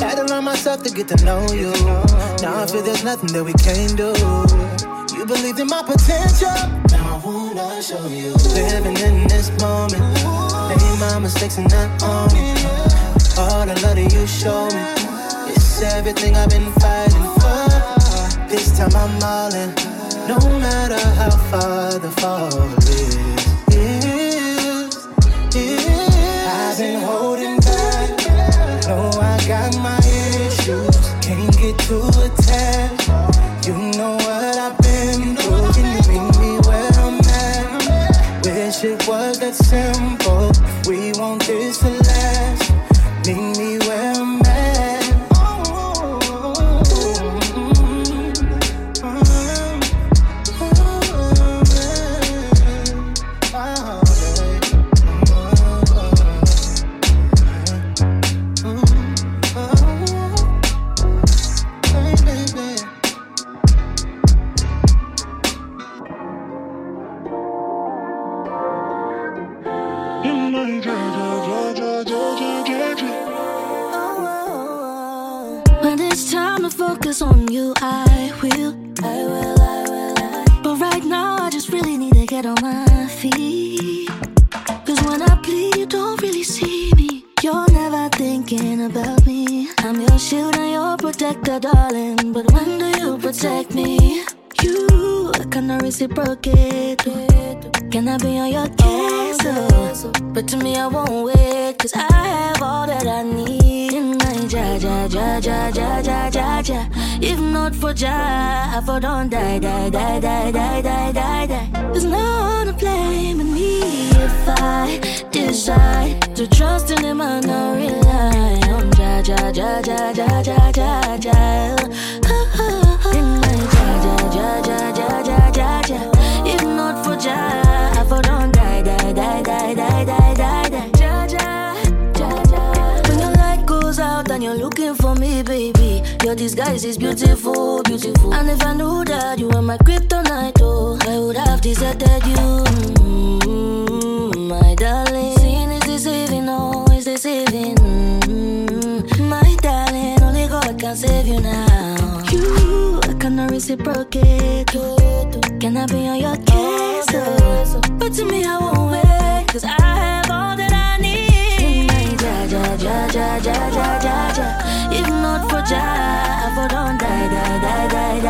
Had to learn myself to get to know you. Now I feel there's nothing that we can't do. You believed in my potential. Now I wanna show you. Living in this moment. Made my mistakes and not on me. All the love that you show me. It's everything I've been fighting for. This time I'm all in. No matter how far the fall is, it broke it. Can I be on your castle? But to me, I won't wait, cause I have all that I need. And I ja ja ja ja ja ja ja ja. If not for Jah, I for don't die, die, die, die, die, die, die, die. There's no one to blame in me if I decide to trust in him and not rely on Ja ja ja ja ja ja ja ja. Oh, oh. If not for Jah, I for don't die, die, die, die, die, die, die, die. Jah, Jah, Jah, When your light goes out and you're looking for me, baby, your disguise is beautiful, beautiful. And if I knew that you were my kryptonite, oh, I would have deserted you, mm-hmm, my darling. Sin is deceiving, oh, is deceiving, mm-hmm, my darling. Only God can save you now. You, I cannot reciprocate. You. I be on your cancel? Oh. But to me, I won't wait, cause I have all that I need. Ja, ja, ja, ja, ja, ja, ja, ja. If not for Jah, I would on die, die, die, die, die.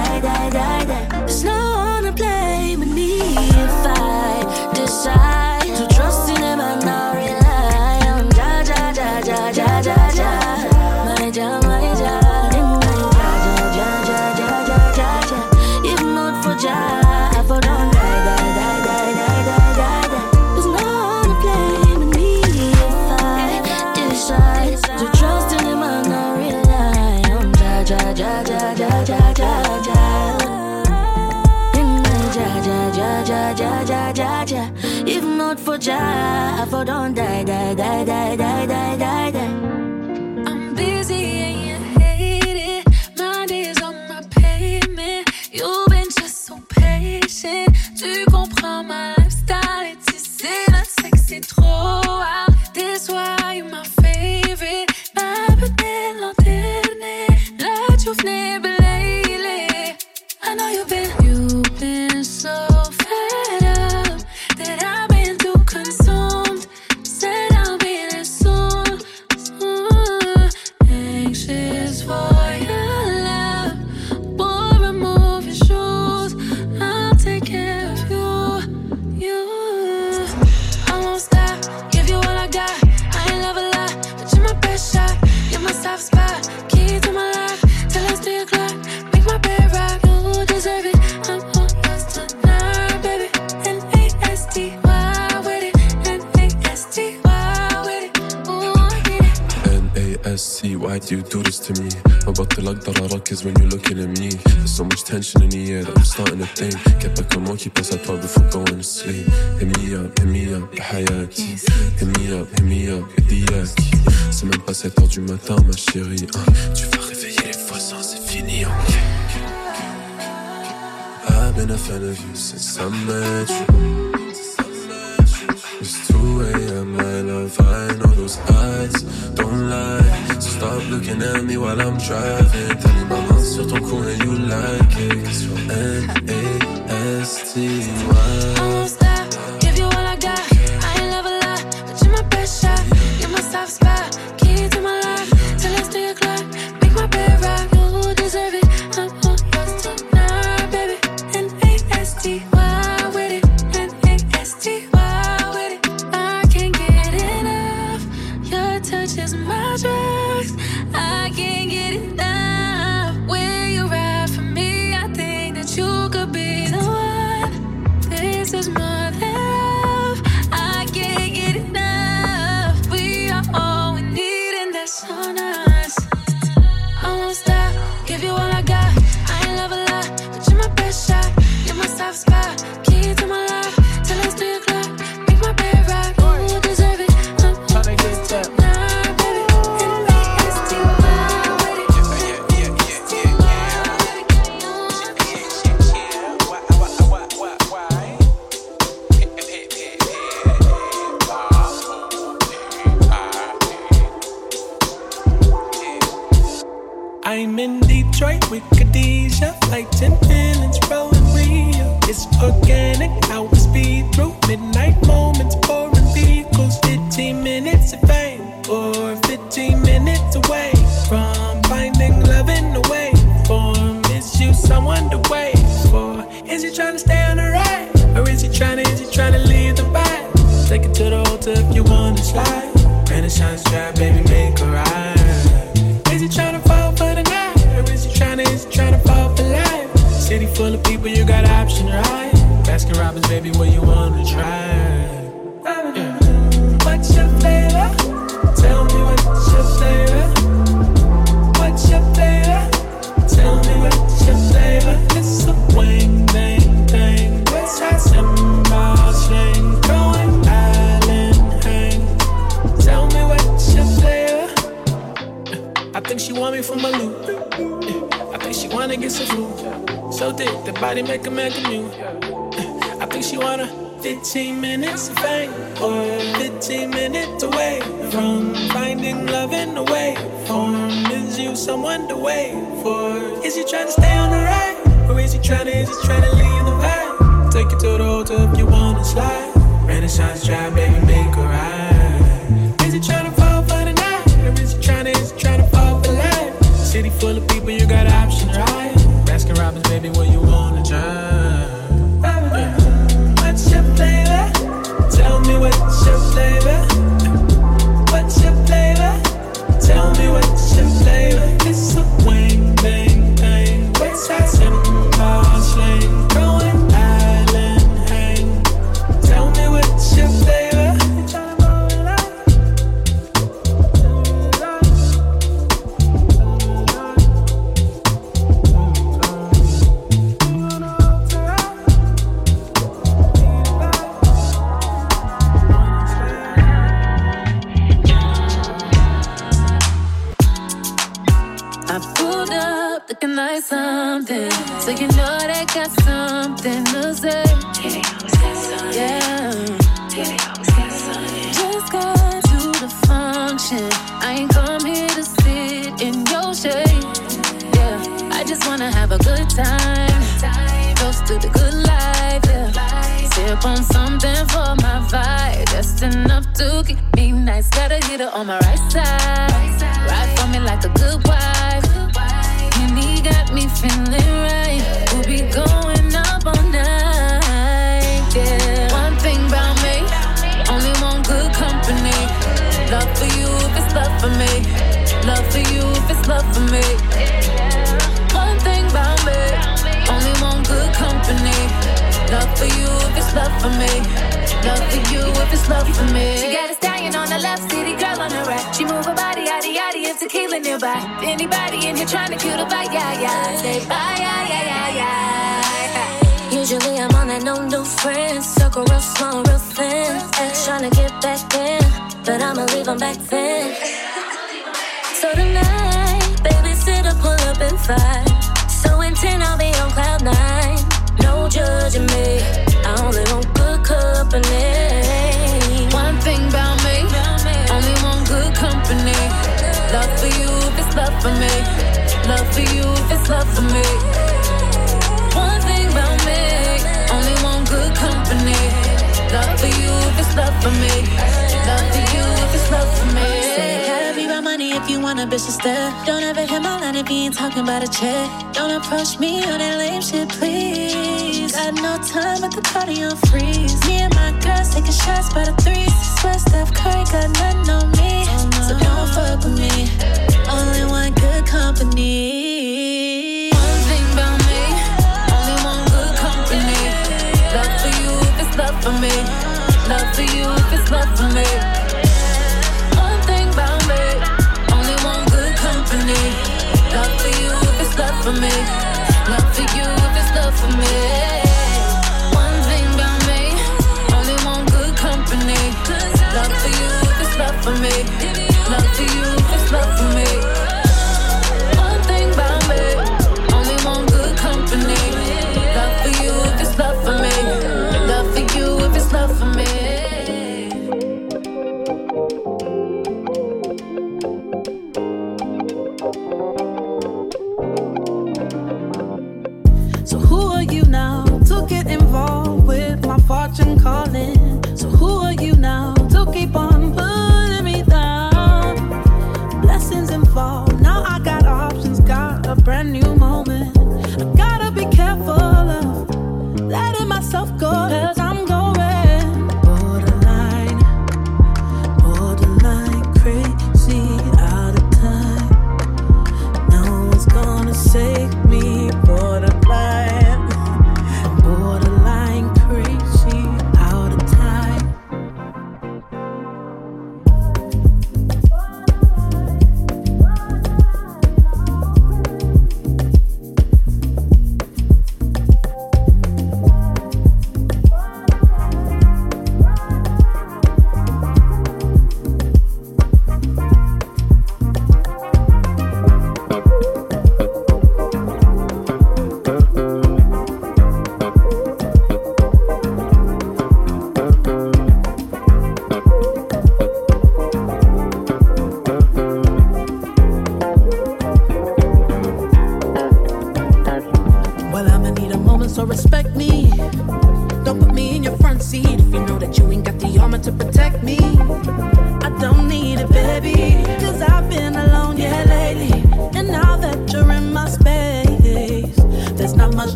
Just enough to keep me nice. Gotta hit it on my right side. Ride for me like a good wife. And he got me feeling right. We'll be going up all night. Yeah. One thing about me, only one good company. Love for you if it's love for me. Love for you if it's love for me. One thing about me, Love for you if it's love for me. Love for you if it's love for me. She got a stallion on the left, city girl on the right. She move her body, yaddy yaddy, and tequila nearby. Anybody in here trying to kill the vibe, yeah, yeah. Say bye, yeah, yeah, yeah, yeah. Usually I'm on that no new friends. Circle real small, real thin. Ex trying to get back in, but I'ma leave them back then. So tonight, babysitter pull up and five. So in ten, I'll be on cloud nine. No judging me. I only want good company. One thing about me, only one good company. Love for you if it's love for me. Love for you if it's love for me. Love for you if it's love for me. Love for you if it's love for me. Say gotta be money if you want a bitch to stare. Don't ever hit my line if you ain't talking about a check. Don't approach me on that lame shit, please. Got no time at the party on freeze. Me and my girls taking shots by the threes. Swear Steph Curry got nothing on me. So don't fuck with me. Only one good company. For me. Love for you if it's love for me. One thing about me, only one good company. Love for you if it's love for me.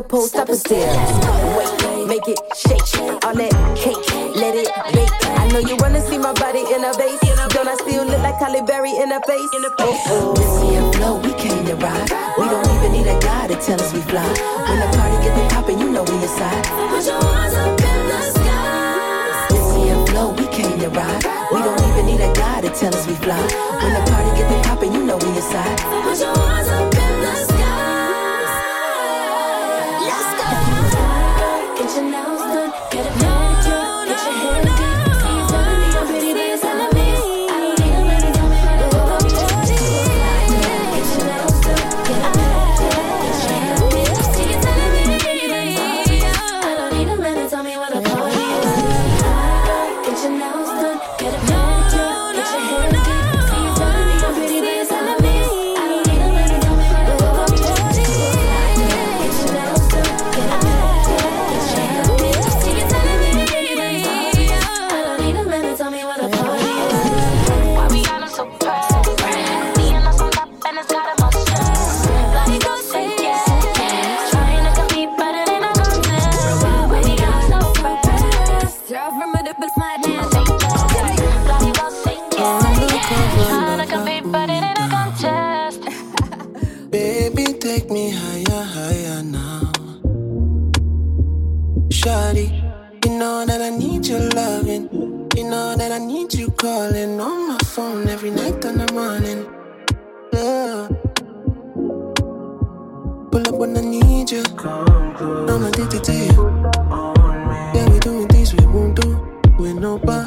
a pole, stop and stare. Nobody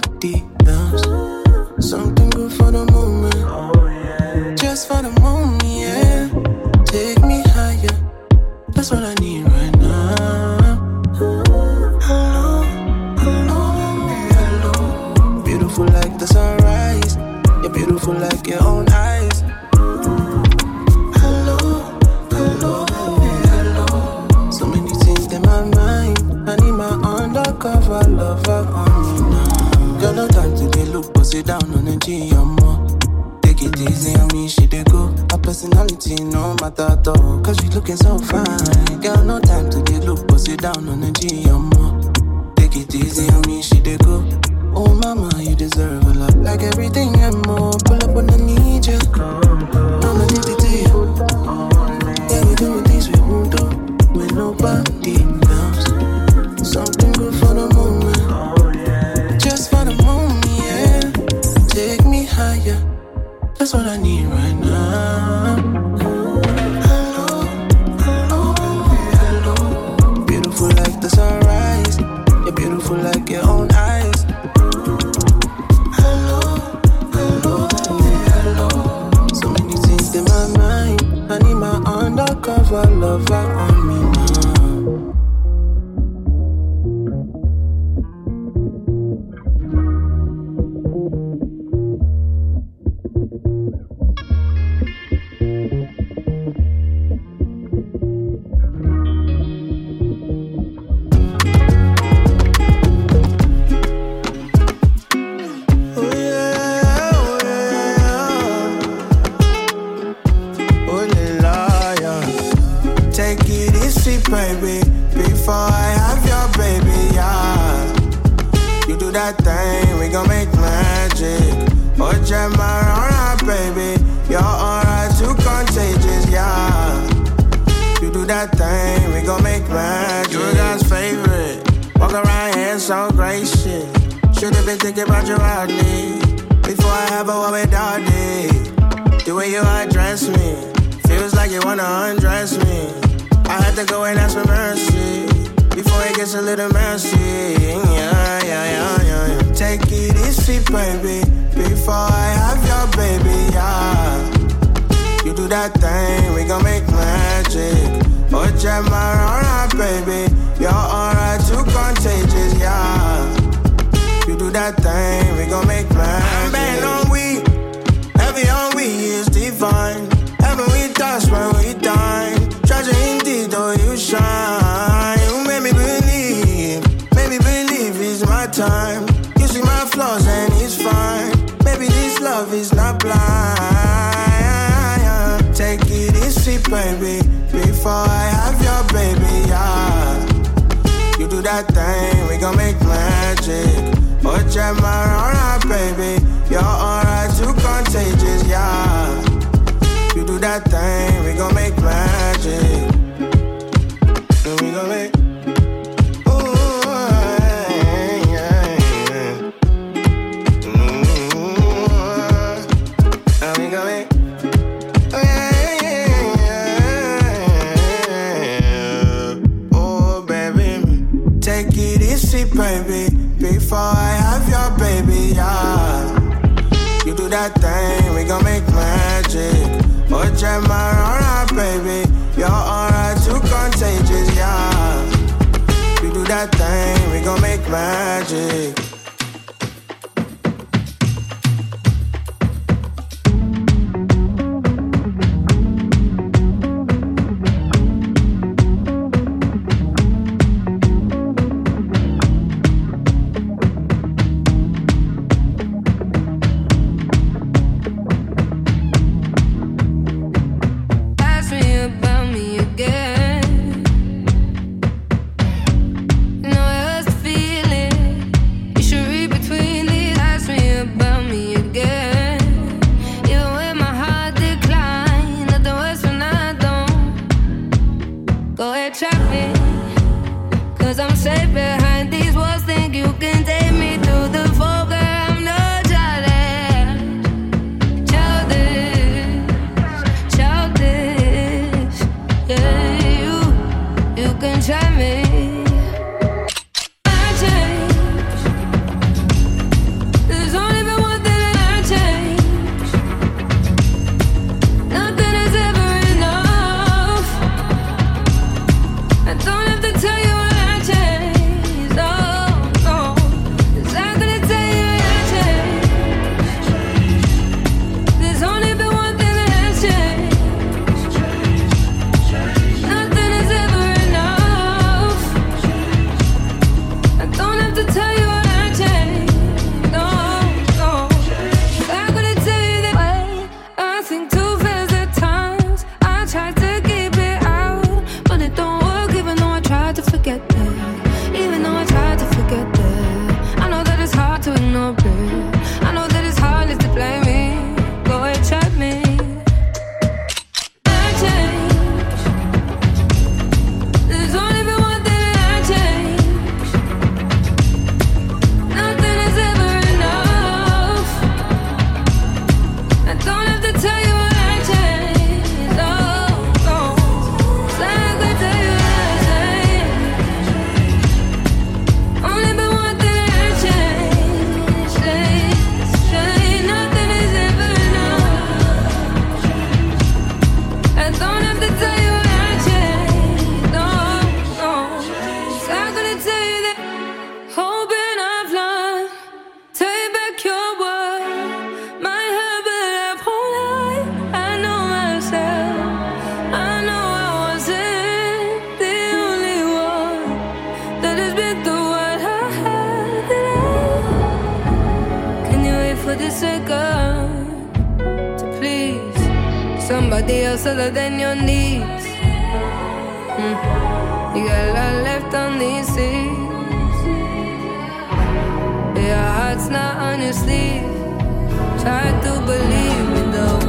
believe me though.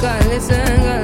Gotta listen, gotta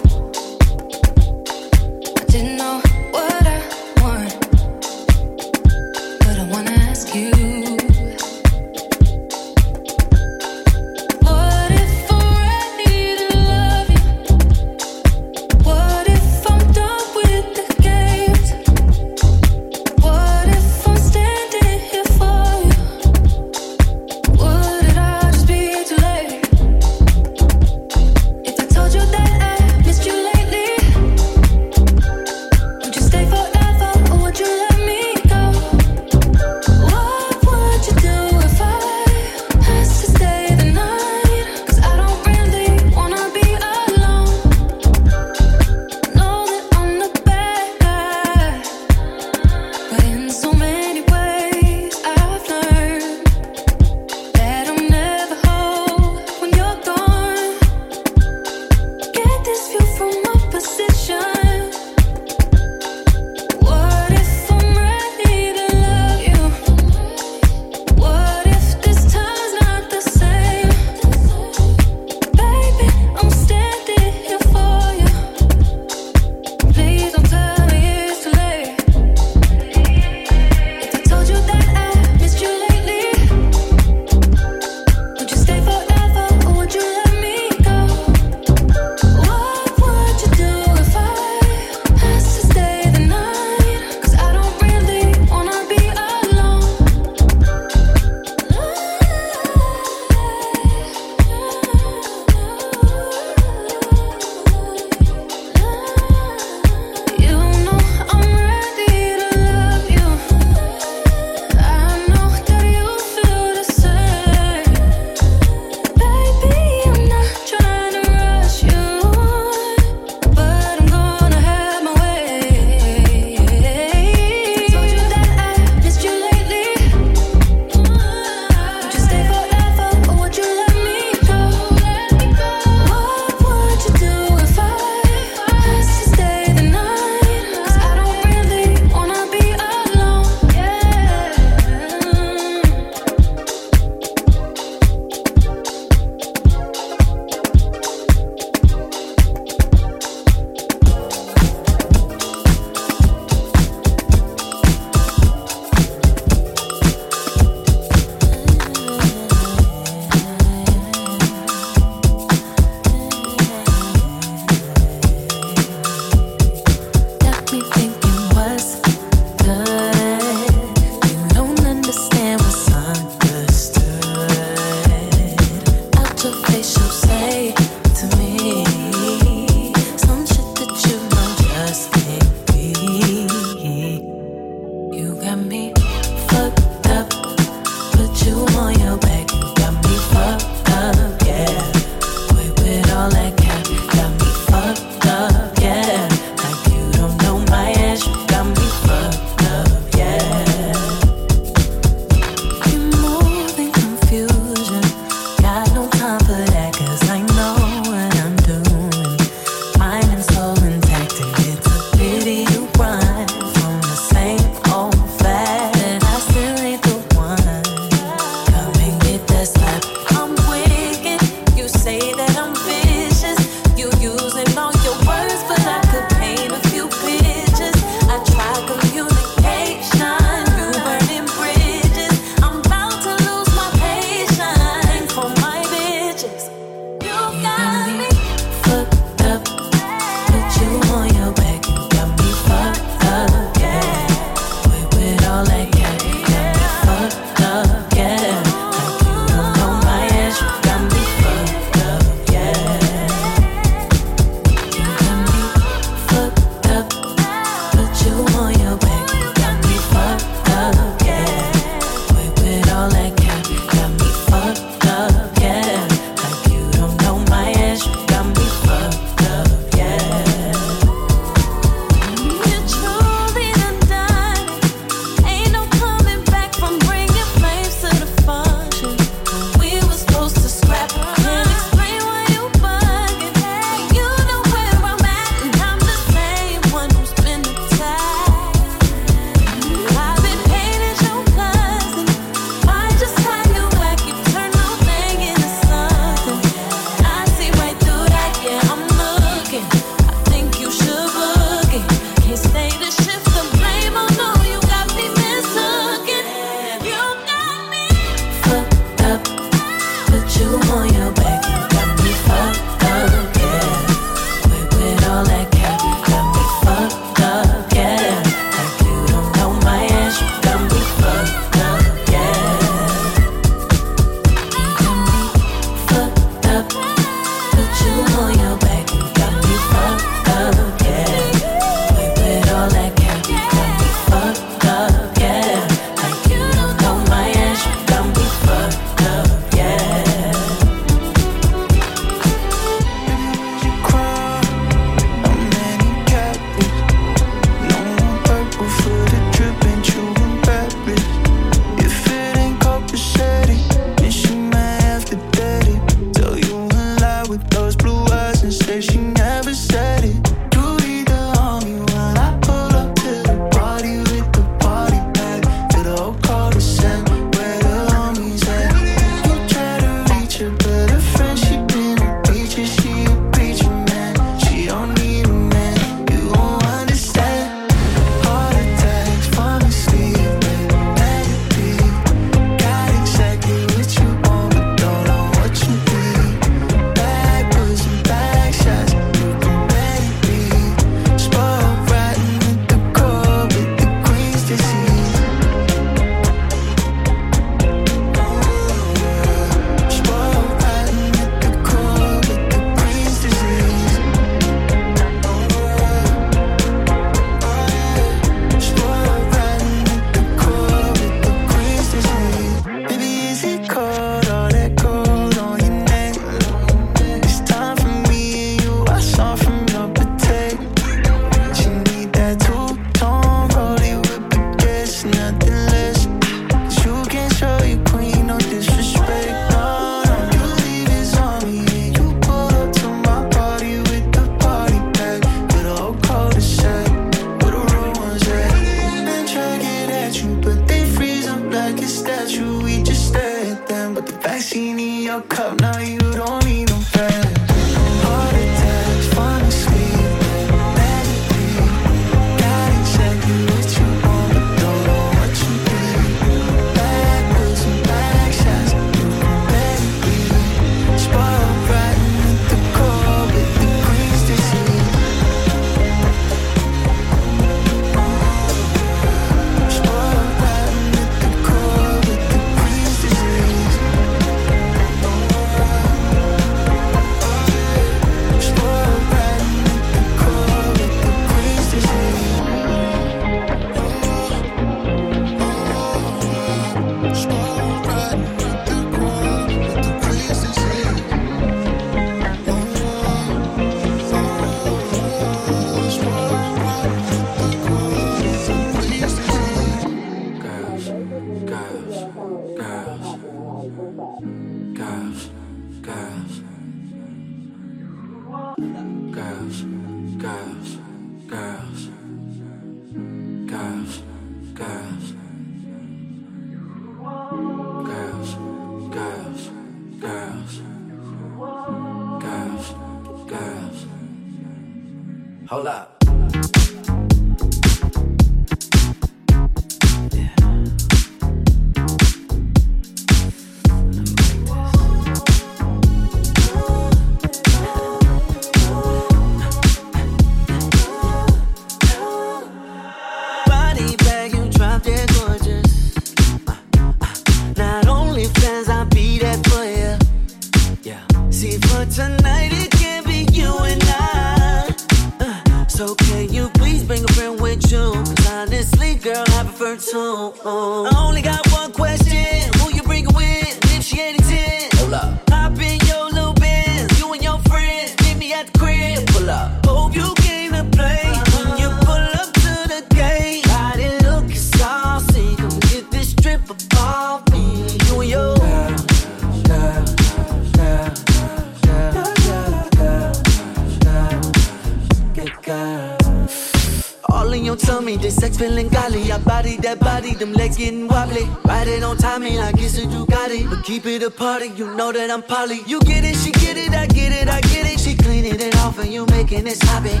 I'm poly. You get it, she get it, I get it, I get it. She cleaning it off and you making it sloppy.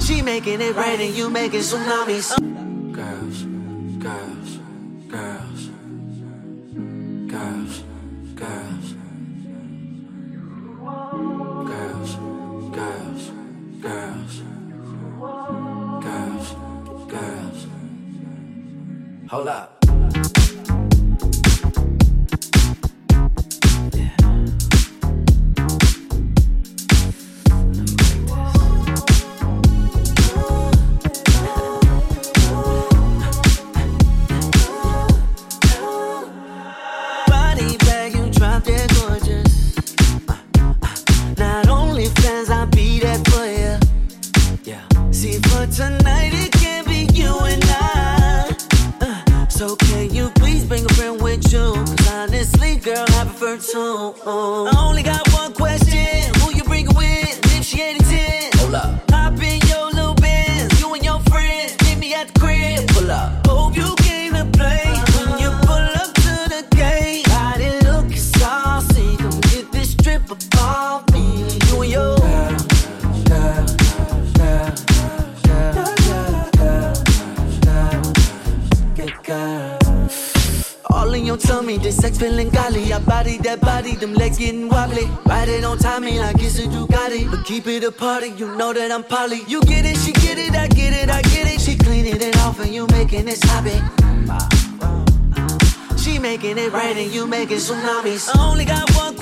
She making it rain and you making tsunamis. I'm poly. You get it, she get it, I get it, I get it. She cleaning it off and you making it happen. She making it rain, and you making tsunamis. I only got one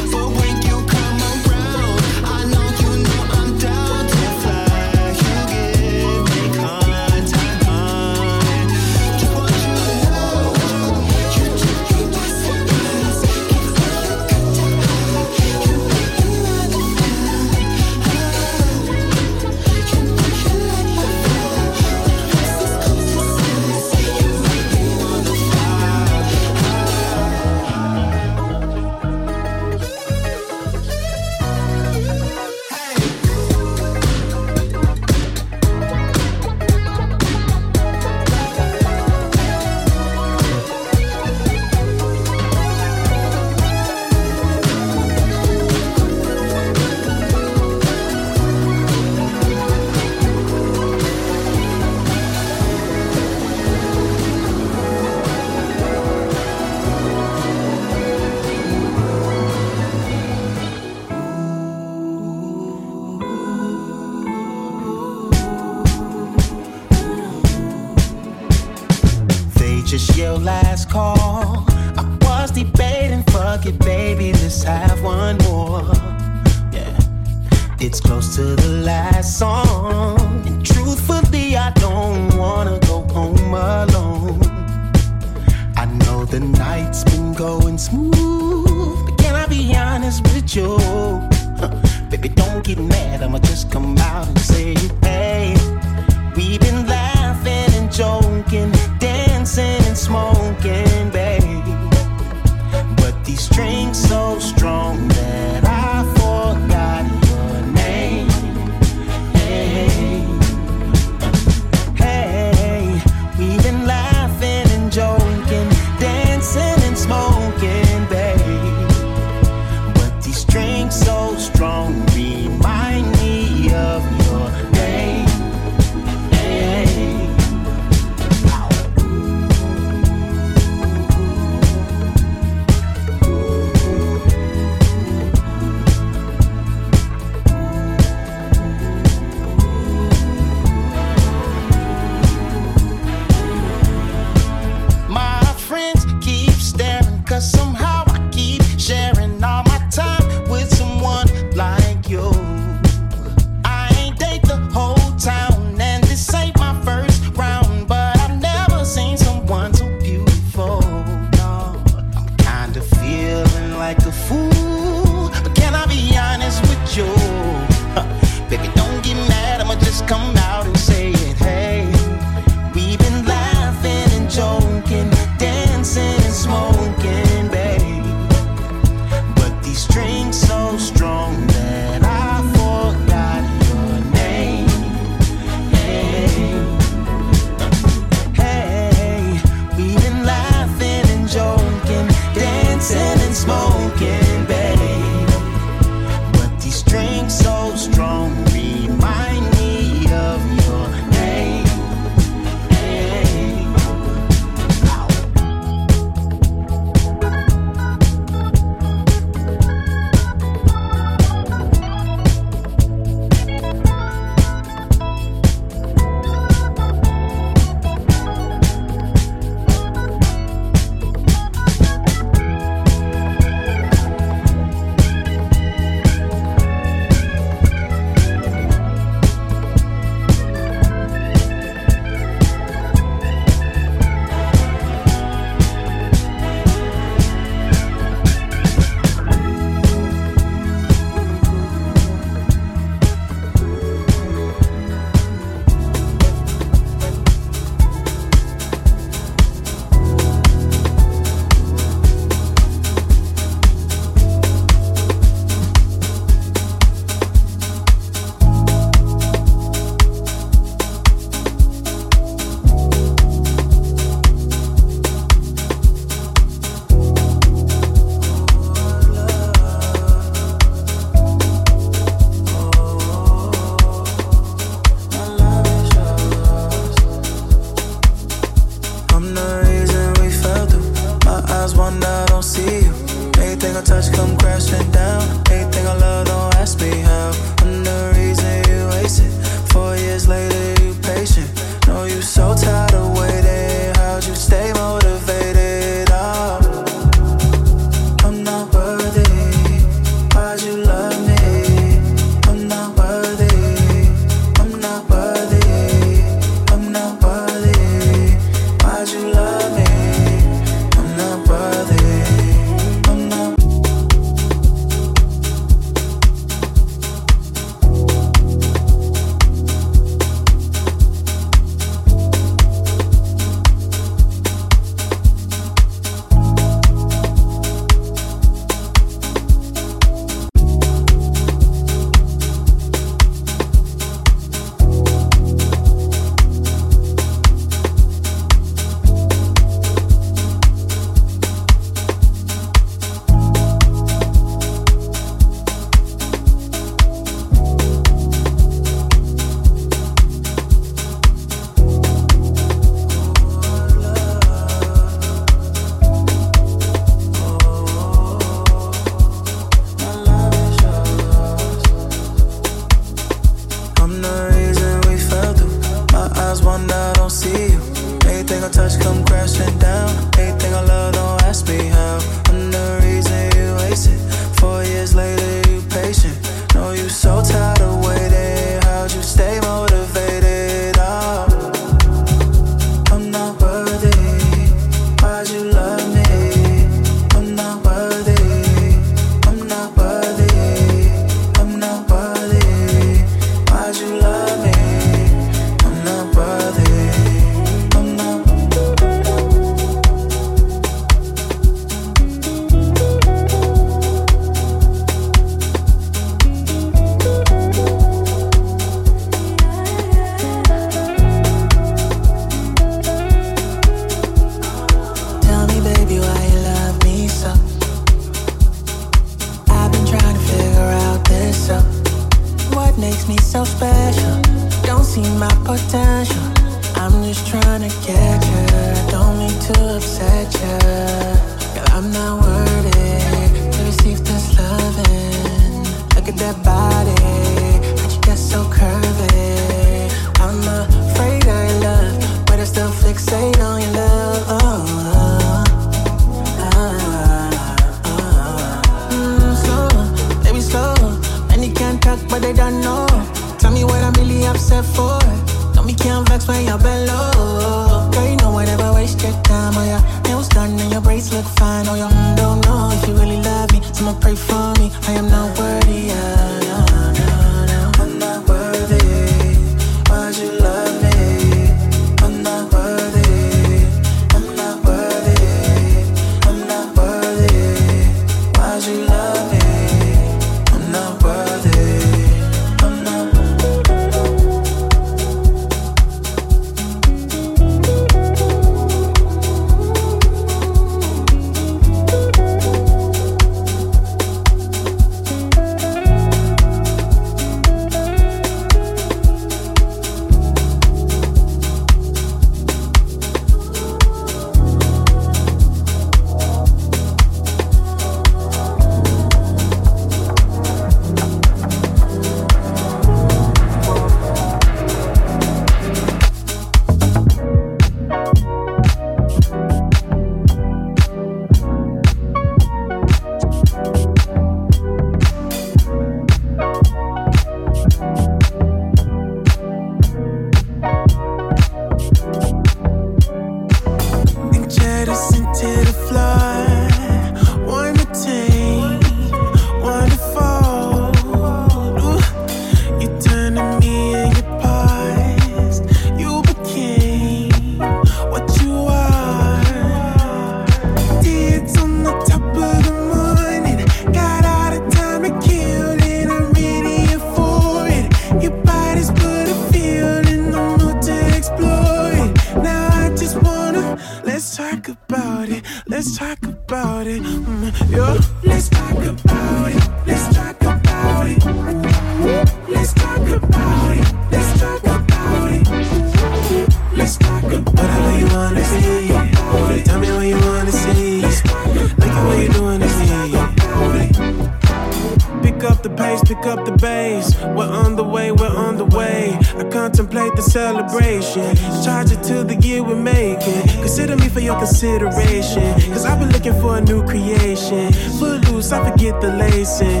consideration. Cause I've been looking for a new creation. Footloose, I forget the lacing.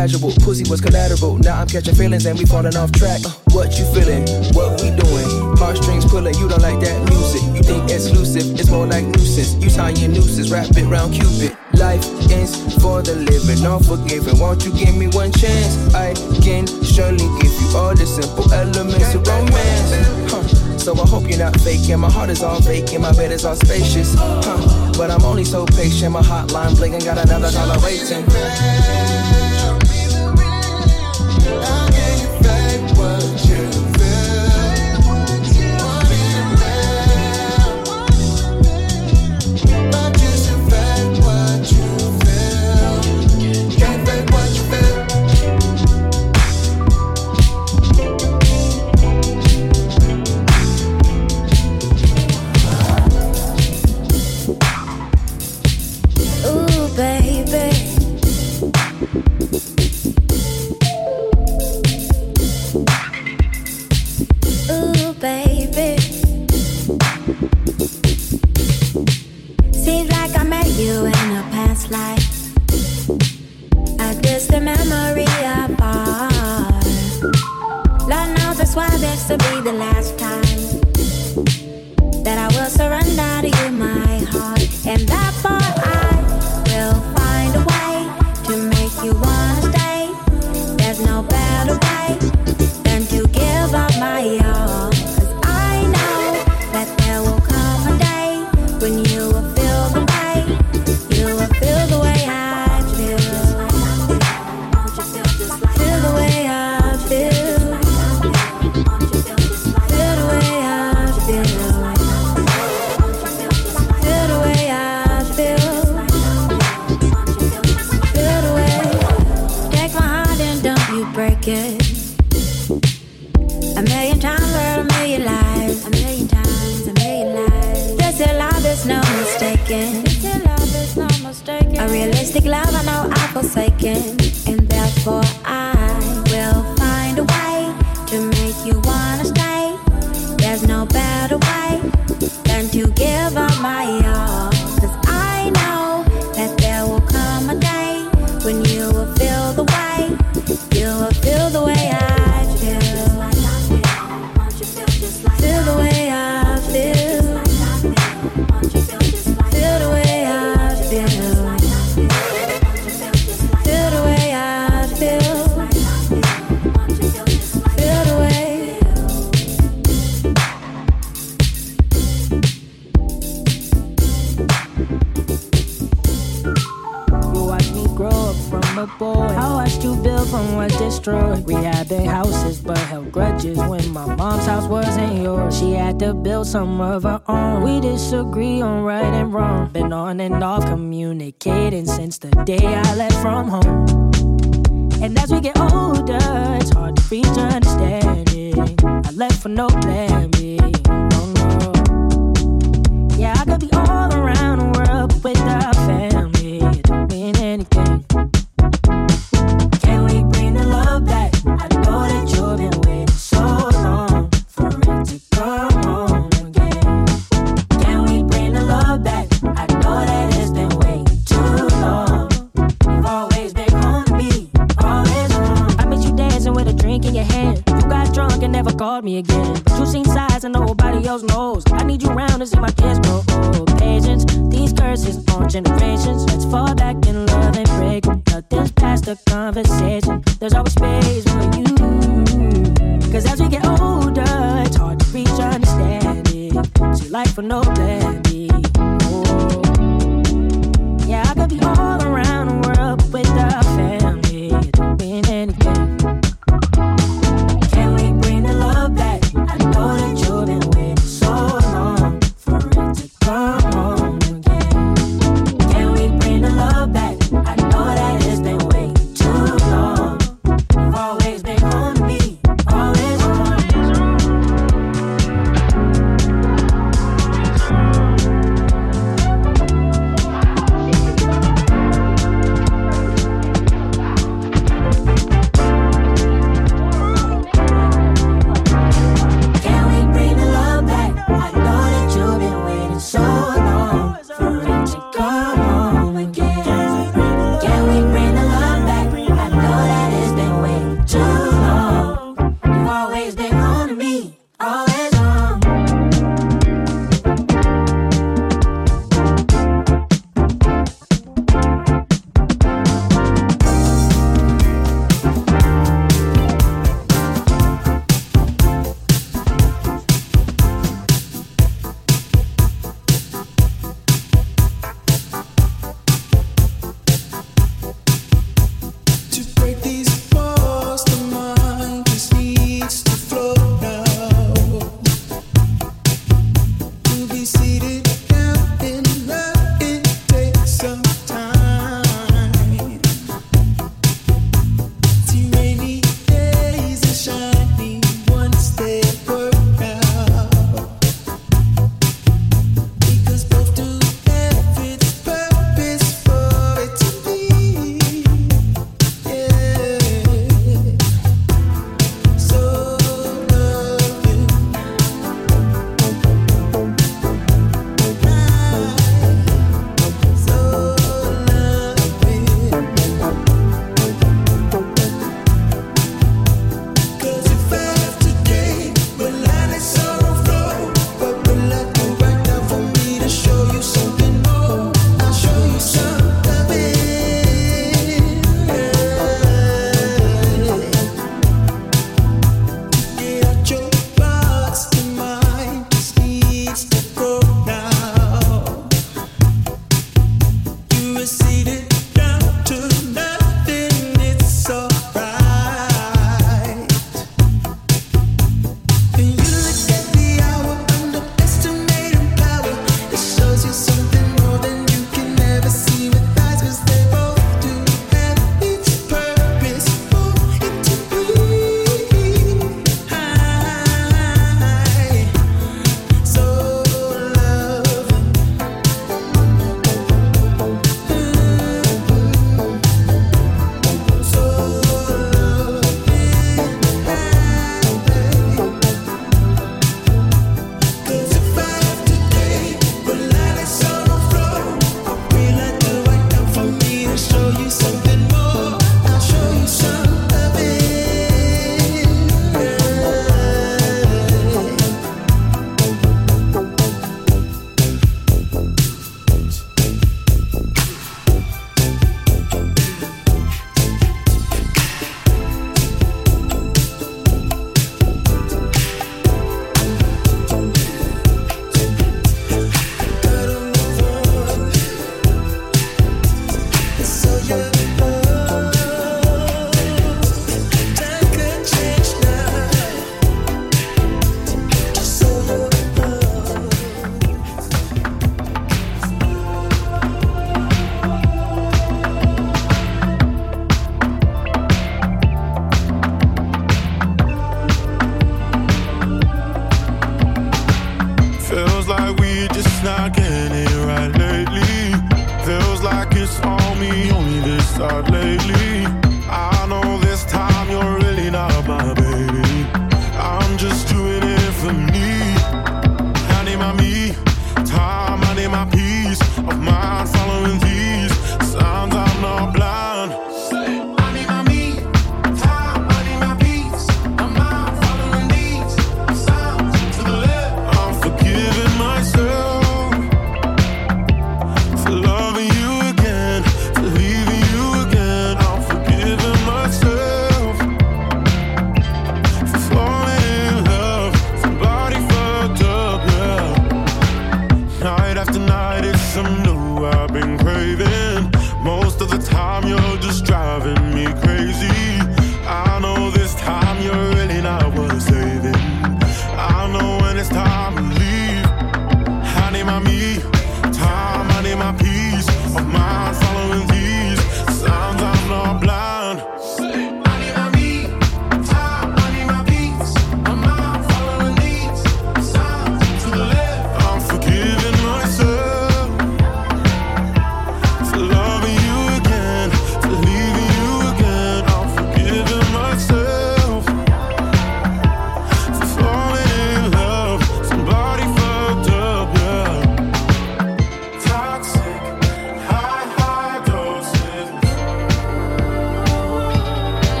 casual. Pussy was collateral. Now I'm catching feelings and we falling off track. Uh, what you feeling? What we doing? Heartstrings pulling. You don't like that music. You think exclusive? It's more like nuisance. You tying your nooses. Wrap it round Cupid. Life is for the living, unforgiving. forgiving. Won't you give me one chance? I can surely give you all the simple elements of romance. Huh. So I hope you're not faking. My heart is all vacant, my bed is all spacious. Huh. But I'm only so patient. My hotline blinking, got another caller waiting. break it. A million times, for a million lives. A million times, a million lives. There's love, there's no mistaking. A realistic love, I know I've forsaken. And therefore, I. some of our own. We disagree on right and wrong. Been on and off communicating since the day I left from home. And as we get older, it's hard to reach understanding. I left for no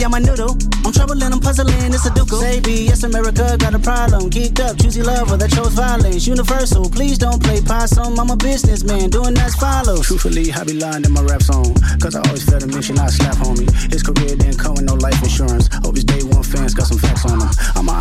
Baby, I'm a noodle. I'm troubling, I'm puzzling, it's a ducal. Baby, yes, America got a problem. Geeked up, choosy lover that chose violence. Universal, please don't play possum. I'm a businessman, doing as follows. Truthfully, I be lying in my rap song. Cause I always felt a mission, I slap homie. His career didn't come with no life insurance. Hope he's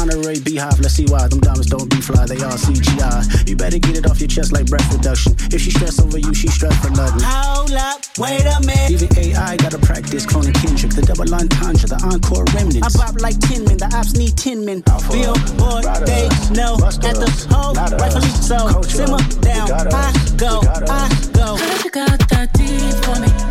Monterey beehive, let's see why them diamonds don't be fly, they all CGI. You better get it off your chest like breath reduction. If she stress over you, she stress for nothing. Hold up, wait a minute. Even AI gotta practice cloning Kendrick, the double entendre, the encore remnants. I bop like 10 men, the ops need 10 men. Billboard, they know at the hole. rightfully so. Simmer down, I go, I go. You got that deep for me.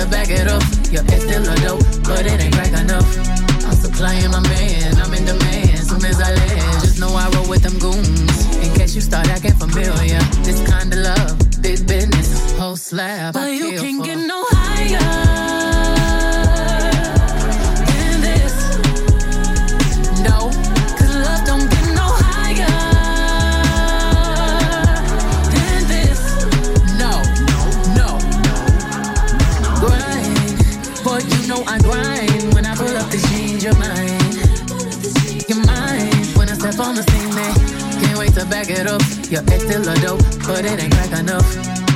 to back it up. yeah, it's still a dope, but it ain't crack enough. I'm supplying my man, I'm in demand. Soon as I land, just know I roll with them goons. In case you start acting familiar, this kind of love, big business, whole slab. But I you can't for. get no higher. bag it up. Your ex still a dope, but it ain't crack enough.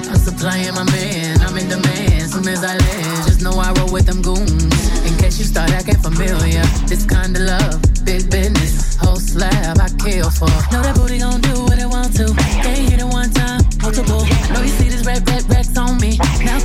I'm supplying my man, I'm in demand. Soon as I land, just know I roll with them goons. In case you start acting familiar, this kind of love, big business, whole slab I kill for. Know that booty gon' do what it want to. Can't hit it one time, multiple. Know you see this red, red, racks on me. Now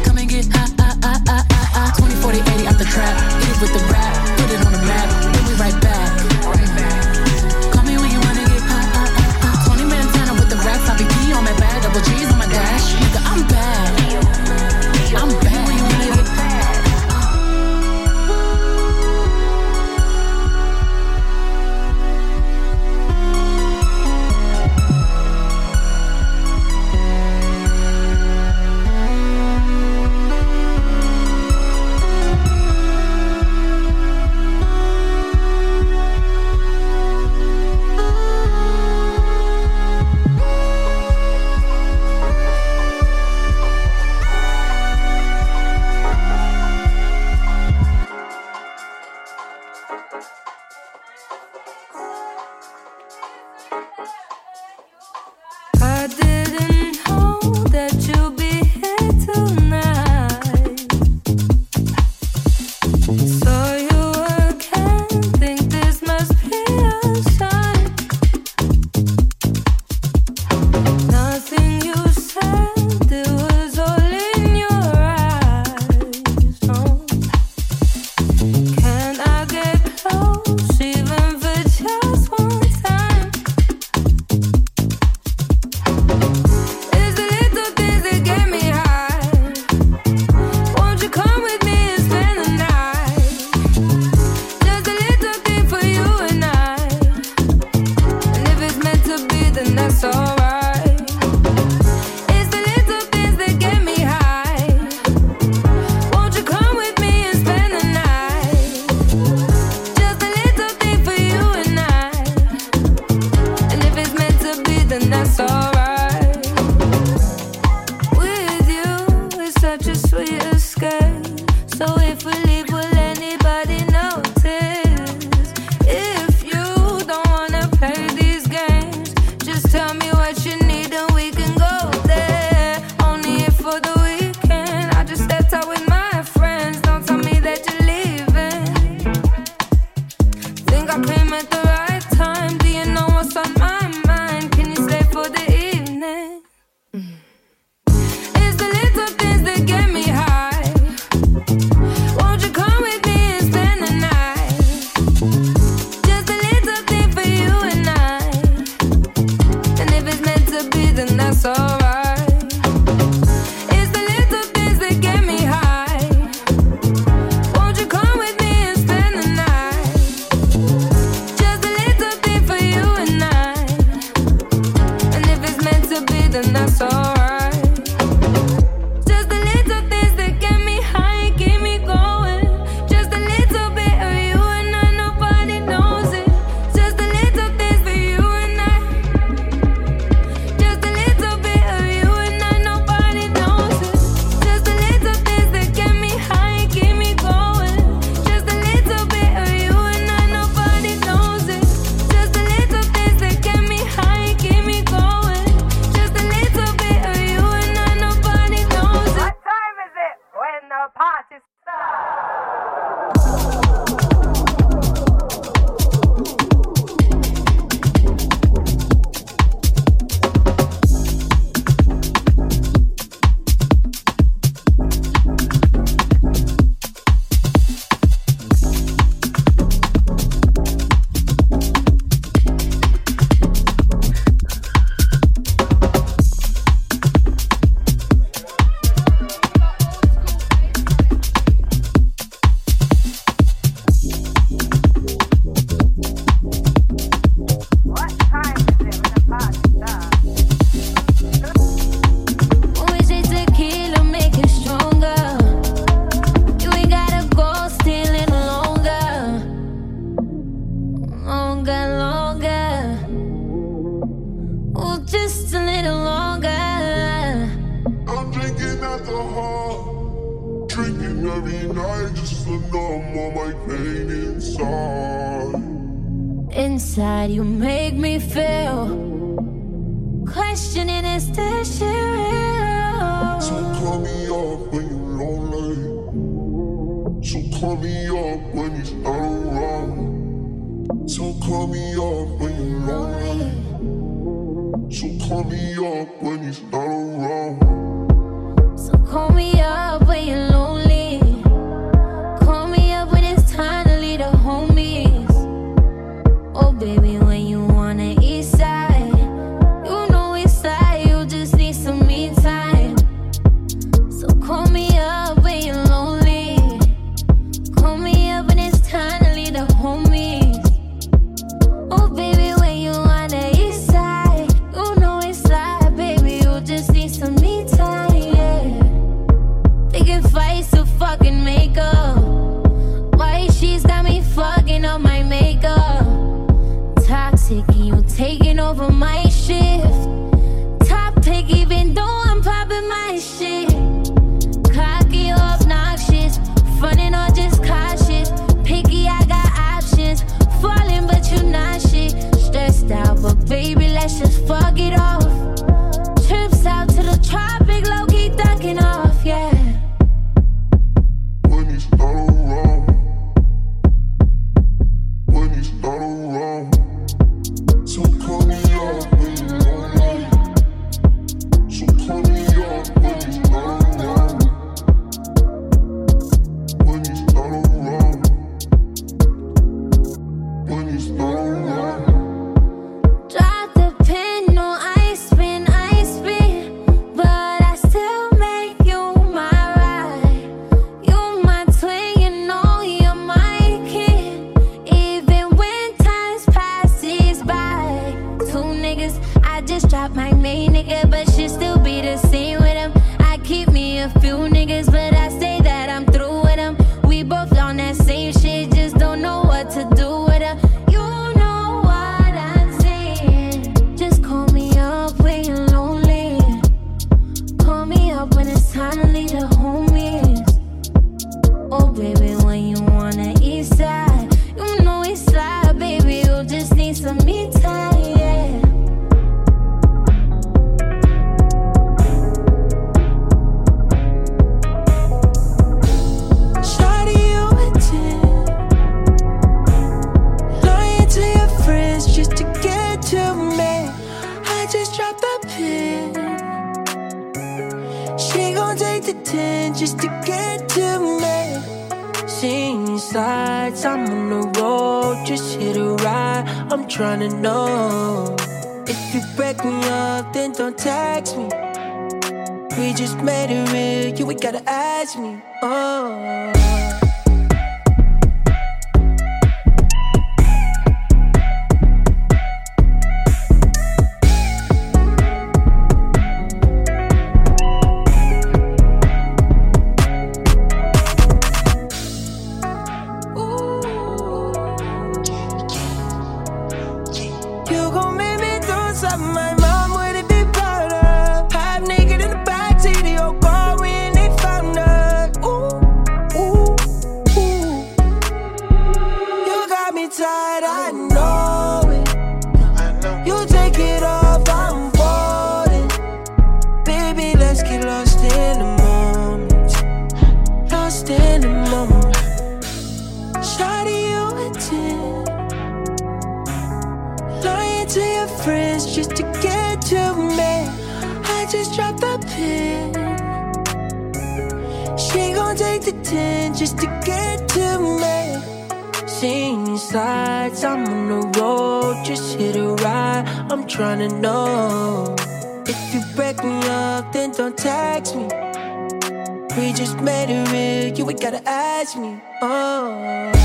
over my I'm on the road, just hit a ride. I'm trying to know if you break me up, then don't text me. We just made it real, you ain't gotta ask me. Oh.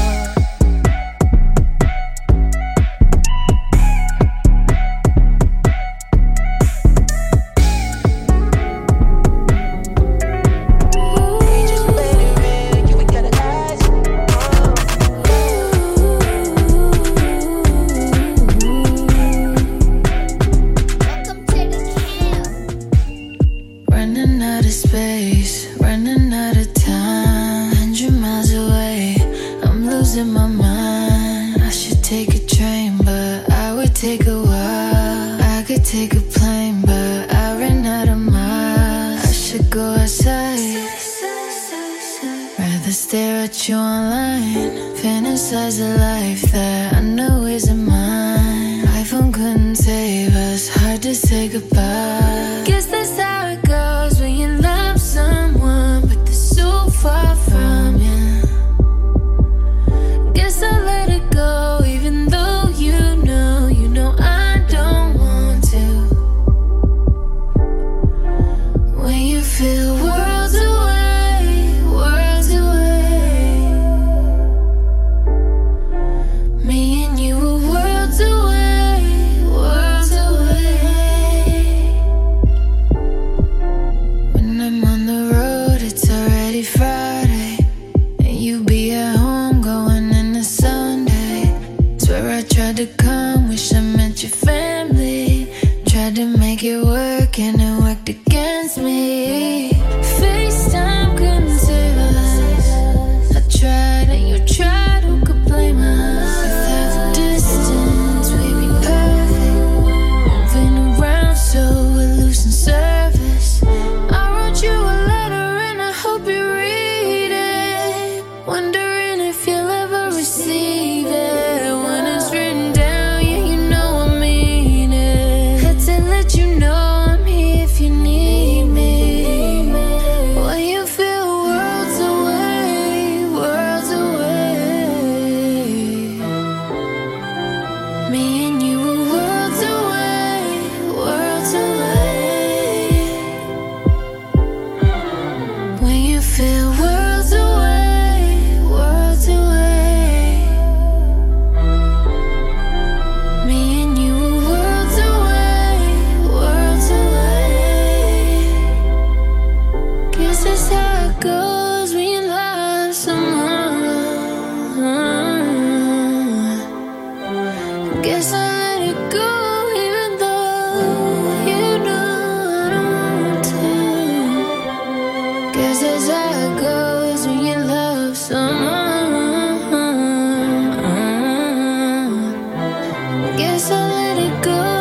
Let it go